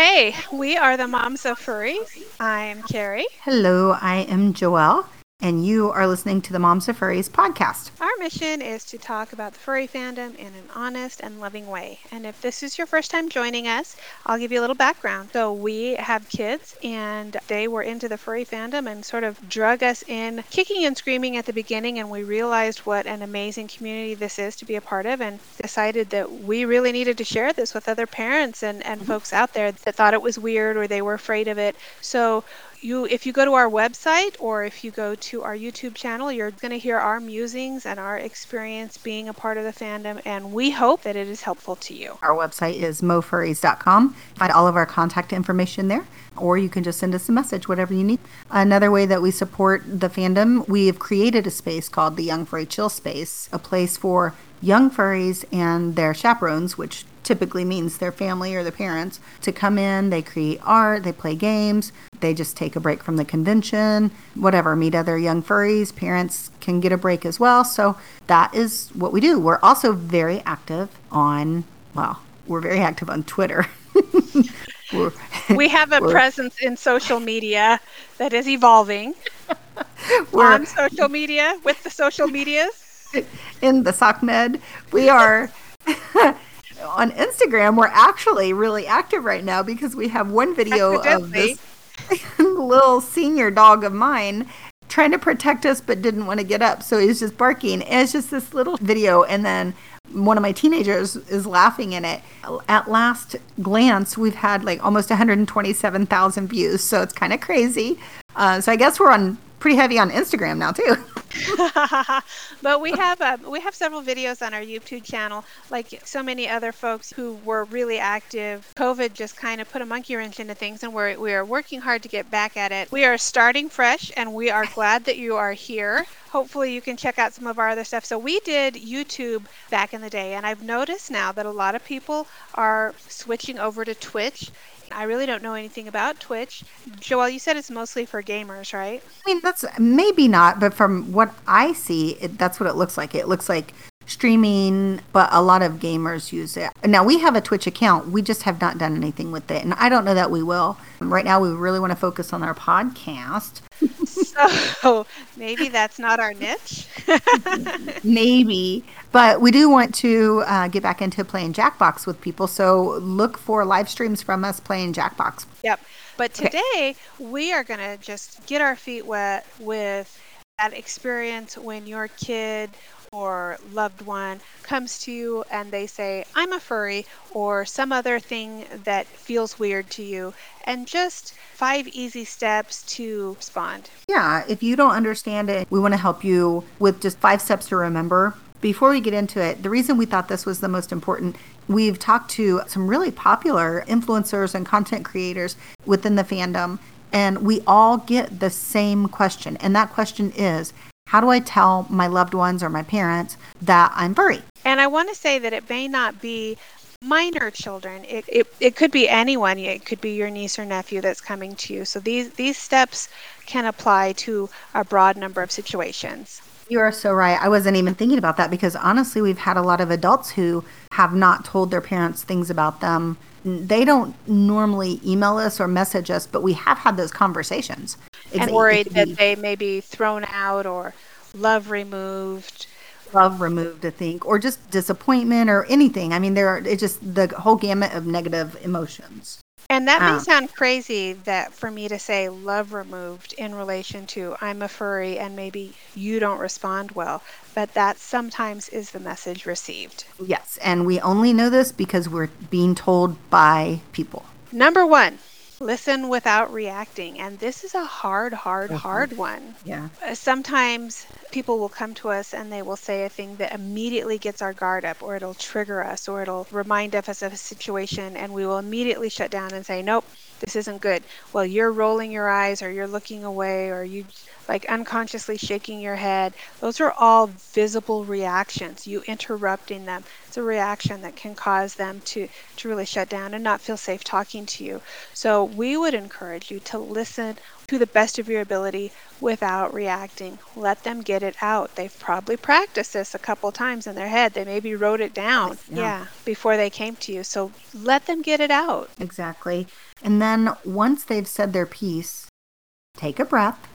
Hey, we are the Moms of Furries. I'm Carrie. Hello, I am Joelle and you are listening to the Moms of Furries podcast. Our mission is to talk about the furry fandom in an honest and loving way. And if this is your first time joining us, I'll give you a little background. So, we have kids, and they were into the furry fandom and sort of drug us in, kicking and screaming at the beginning. And we realized what an amazing community this is to be a part of, and decided that we really needed to share this with other parents and, and mm-hmm. folks out there that thought it was weird or they were afraid of it. So, you if you go to our website or if you go to our YouTube channel, you're going to hear our musings and our experience being a part of the fandom, and we hope that it is helpful to you. Our website is mofurries.com. Find all of our contact information there, or you can just send us a message, whatever you need. Another way that we support the fandom, we have created a space called the Young Furry Chill Space, a place for young furries and their chaperones, which typically means their family or their parents, to come in. They create art, they play games, they just take a break from the convention, whatever, meet other young furries. Parents can get a break as well. So that is what we do. We're also very active on, well, we're very active on Twitter. we have a presence in social media that is evolving. We're on social media with the social medias. In the SOCMED, we are on Instagram, we're actually really active right now because we have one video of this little senior dog of mine trying to protect us but didn't want to get up. So he's just barking. And it's just this little video. And then one of my teenagers is laughing in it. At last glance, we've had like almost 127,000 views. So it's kind of crazy. Uh, so I guess we're on pretty heavy on Instagram now too. but we have uh, we have several videos on our YouTube channel, like so many other folks who were really active. COVID just kind of put a monkey wrench into things, and we're we are working hard to get back at it. We are starting fresh, and we are glad that you are here. Hopefully, you can check out some of our other stuff. So we did YouTube back in the day, and I've noticed now that a lot of people are switching over to Twitch I really don't know anything about Twitch. Joelle, you said it's mostly for gamers, right? I mean, that's maybe not, but from what I see, it, that's what it looks like. It looks like streaming, but a lot of gamers use it. Now we have a Twitch account. We just have not done anything with it. And I don't know that we will. Right now we really want to focus on our podcast. so maybe that's not our niche. maybe. But we do want to uh, get back into playing Jackbox with people. So look for live streams from us playing Jackbox. Yep. But today okay. we are going to just get our feet wet with that experience when your kid or loved one comes to you and they say, I'm a furry, or some other thing that feels weird to you, and just five easy steps to respond. Yeah, if you don't understand it, we want to help you with just five steps to remember. Before we get into it, the reason we thought this was the most important, we've talked to some really popular influencers and content creators within the fandom, and we all get the same question. And that question is, how do I tell my loved ones or my parents that I'm furry? And I want to say that it may not be minor children. It, it, it could be anyone. It could be your niece or nephew that's coming to you. So these, these steps can apply to a broad number of situations. You are so right. I wasn't even thinking about that because honestly, we've had a lot of adults who have not told their parents things about them. They don't normally email us or message us, but we have had those conversations and worried that they may be thrown out or love removed. Love removed i think or just disappointment or anything. I mean there are it's just the whole gamut of negative emotions. And that may um, sound crazy that for me to say love removed in relation to i'm a furry and maybe you don't respond well but that sometimes is the message received. Yes and we only know this because we're being told by people. Number one listen without reacting. And this is a hard, hard, hard one. Yeah. Uh, sometimes people will come to us and they will say a thing that immediately gets our guard up, or it'll trigger us, or it'll remind us of a situation, and we will immediately shut down and say, Nope, this isn't good. Well, you're rolling your eyes, or you're looking away, or you like unconsciously shaking your head. Those are all visible reactions. You interrupting them. It's a reaction that can cause them to, to really shut down and not feel safe talking to you. So we would encourage you to listen to the best of your ability without reacting. Let them get it out. They've probably practiced this a couple times in their head. They maybe wrote it down, yeah. yeah, before they came to you. So let them get it out. Exactly. And then once they've said their piece, take a breath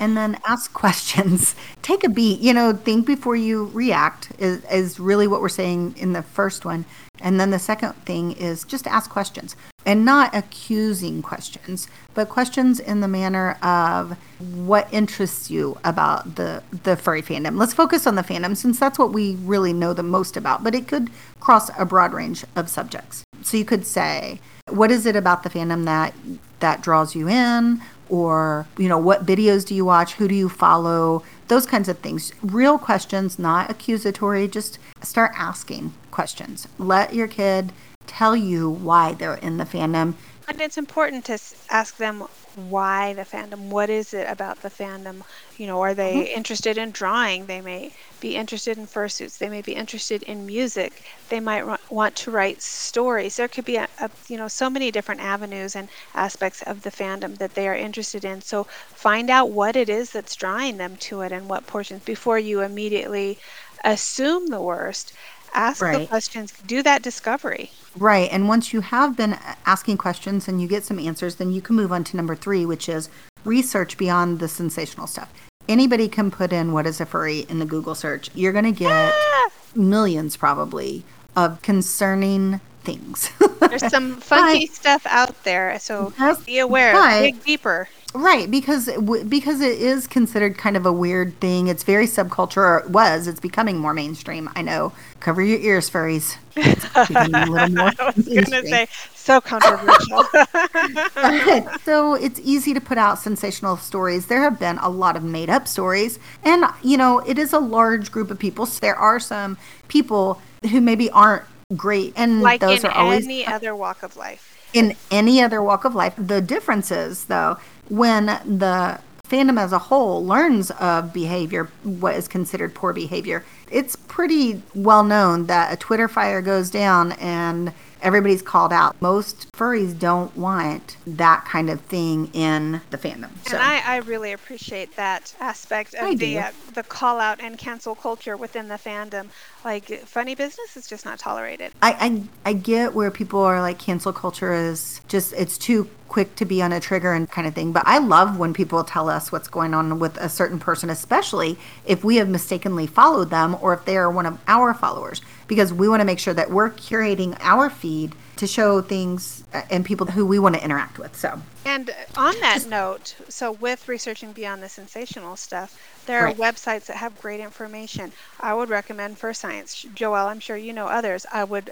and then ask questions. Take a beat, you know, think before you react is, is really what we're saying in the first one. And then the second thing is just ask questions and not accusing questions, but questions in the manner of what interests you about the, the furry fandom. Let's focus on the fandom since that's what we really know the most about, but it could cross a broad range of subjects. So you could say, what is it about the fandom that that draws you in? or you know what videos do you watch? Who do you follow? Those kinds of things. Real questions not accusatory. Just start asking questions. Let your kid tell you why they're in the fandom. And it's important to ask them why the fandom what is it about the fandom? You know are they mm-hmm. interested in drawing? They may be interested in fursuits. They may be interested in music. They might want to write stories. There could be a, a, you know so many different avenues and aspects of the fandom that they are interested in. So find out what it is that's drawing them to it and what portions before you immediately assume the worst. Ask right. the questions. Do that discovery right and once you have been asking questions and you get some answers then you can move on to number three which is research beyond the sensational stuff. Anybody can put in what is a furry in the google search. You're going to get ah! millions probably of concerning things. There's some funky but, stuff out there so be aware. but, dig deeper Right, because because it is considered kind of a weird thing. It's very subculture, or it was. It's becoming more mainstream. I know. Cover your ears, furries. I was going to say so controversial. so it's easy to put out sensational stories. There have been a lot of made up stories, and you know it is a large group of people. So there are some people who maybe aren't great, and like those are always In any other walk of life. In any other walk of life, the difference is though when the fandom as a whole learns of behavior, what is considered poor behavior, it's pretty well known that a Twitter fire goes down and everybody's called out. Most furries don't want that kind of thing in the fandom. So. And I, I really appreciate that aspect of I the uh, the call out and cancel culture within the fandom. Like funny business is just not tolerated. I, I I get where people are like cancel culture is just it's too quick to be on a trigger and kind of thing. But I love when people tell us what's going on with a certain person, especially if we have mistakenly followed them or if they are one of our followers, because we want to make sure that we're curating our feed to show things uh, and people who we want to interact with. So, and on that note, so with researching beyond the sensational stuff, there right. are websites that have great information. I would recommend Fur Science. Joelle, I'm sure you know others. I would,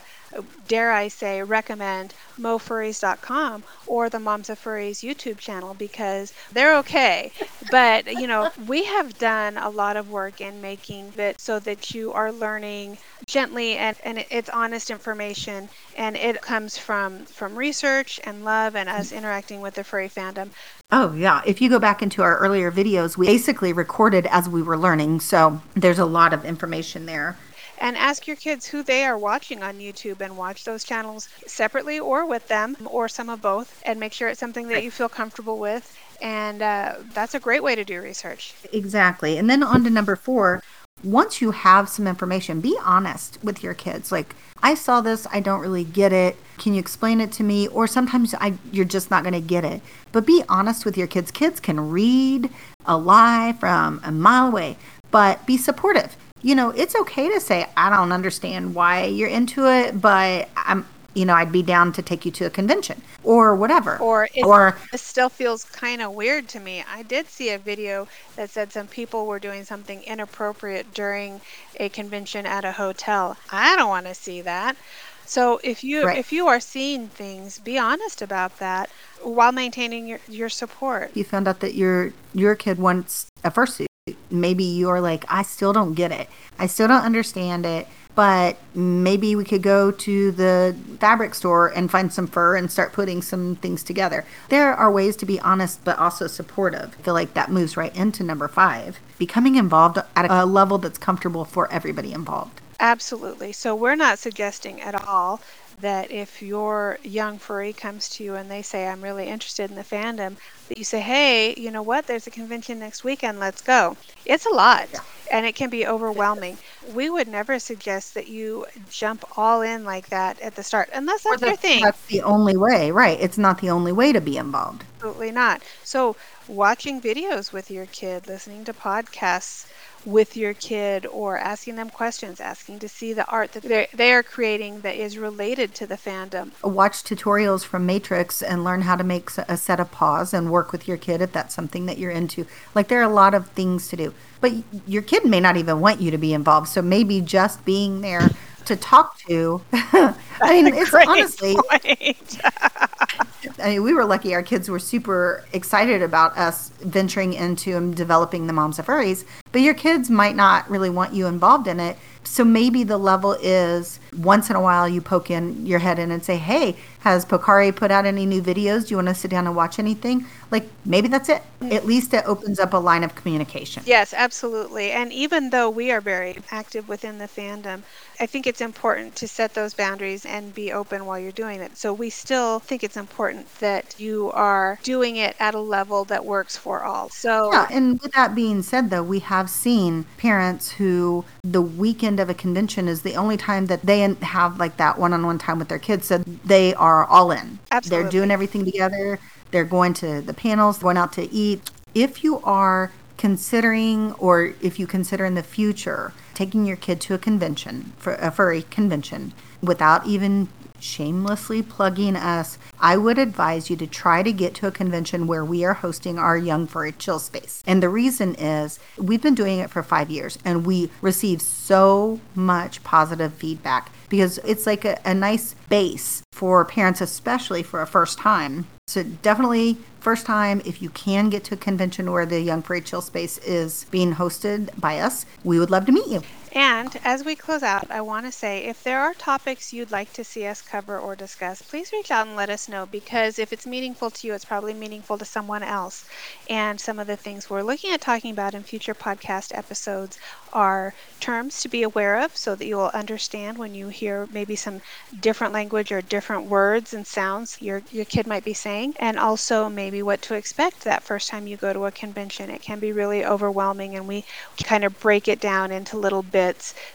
dare I say, recommend mofurries.com or the Moms of Furries YouTube channel because they're okay. but, you know, we have done a lot of work in making it so that you are learning gently and, and it's honest information and it comes from from research and love and us interacting with the furry fandom Oh, yeah. If you go back into our earlier videos, we basically recorded as we were learning. So there's a lot of information there. And ask your kids who they are watching on YouTube and watch those channels separately or with them or some of both and make sure it's something that you feel comfortable with. And uh, that's a great way to do research. Exactly. And then on to number four once you have some information, be honest with your kids. Like, I saw this, I don't really get it. Can you explain it to me? Or sometimes I, you're just not going to get it. But be honest with your kids. Kids can read a lie from a mile away, but be supportive. You know, it's okay to say, I don't understand why you're into it, but I'm, you know, I'd be down to take you to a convention or whatever. Or it, or it still feels kind of weird to me. I did see a video that said some people were doing something inappropriate during a convention at a hotel. I don't want to see that. So if you right. if you are seeing things, be honest about that while maintaining your, your support. You found out that your your kid wants a fursuit. Maybe you're like, I still don't get it. I still don't understand it but maybe we could go to the fabric store and find some fur and start putting some things together. There are ways to be honest but also supportive. I feel like that moves right into number five becoming involved at a level that's comfortable for everybody involved. Absolutely. So we're not suggesting at all that if your young furry comes to you and they say, I'm really interested in the fandom, that you say, hey, you know what? There's a convention next weekend. Let's go. It's a lot Yeah. and it can be overwhelming. We would never suggest that you jump all in like that at the start, unless that's your thing. That's the only way, right? It's not the only way to be involved. Absolutely not. So, watching videos with your kid, listening to podcasts with your kid, or asking them questions, asking to see the art that they're, creating that is related to the fandom. Watch tutorials from Matrix and learn how to make a set of paws and work with your kid if that's something that you're into. Like there are a lot of things to do, but your kid may not even want you to be involved. So maybe just being there to talk to. I mean, it's honestly. I mean, we were lucky. Our kids were super excited about us venturing into and developing the Moms of Furries. But your kids might not really want you involved in it. So maybe the level is once in a while you poke in your head in and say, "Hey, has Pokari put out any new videos? Do you want to sit down and watch anything?" Like maybe that's it. Mm. At least it opens up a line of communication. Yes, absolutely. And even though we are very active within the fandom, I think it's important to set those boundaries and be open while you're doing it. So we still think it's important that you are doing it at a level that works for all. So Yeah, and with that being said, though, we have seen parents who the weekend of a convention is the only time that they have like that one-on-one time with their kids. So they are all in. Absolutely. They're doing everything together. They're going to the panels, going out to eat. If you are considering, or if you consider in the future, taking your kid to a convention for uh, a furry convention without even shamelessly plugging us, I would advise you to try to get to a convention where we are hosting our Young Furry Chill Space. And the reason is we've been doing it for five years and we receive so much positive feedback because it's like a, a nice base for parents, especially for a first time. So definitely first time if you can get to a convention where the Young Furry Chill Space is being hosted by us, we would love to meet you. And as we close out, I want to say if there are topics you'd like to see us cover or discuss, please reach out and let us know because if it's meaningful to you, it's probably meaningful to someone else. And some of the things we're looking at talking about in future podcast episodes are terms to be aware of so that you will understand when you hear maybe some different language or different words and sounds your, your kid might be saying, and also maybe what to expect that first time you go to a convention. It can be really overwhelming, and we kind of break it down into little bits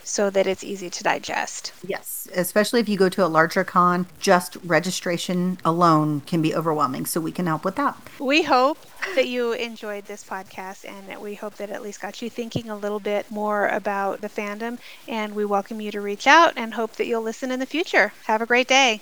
so that it's easy to digest. Yes, especially if you go to a larger con, just registration alone can be overwhelming. So we can help with that. We hope that you enjoyed this podcast and that we hope that at least got you thinking a little bit more about the fandom. And we welcome you to reach out and hope that you'll listen in the future. Have a great day.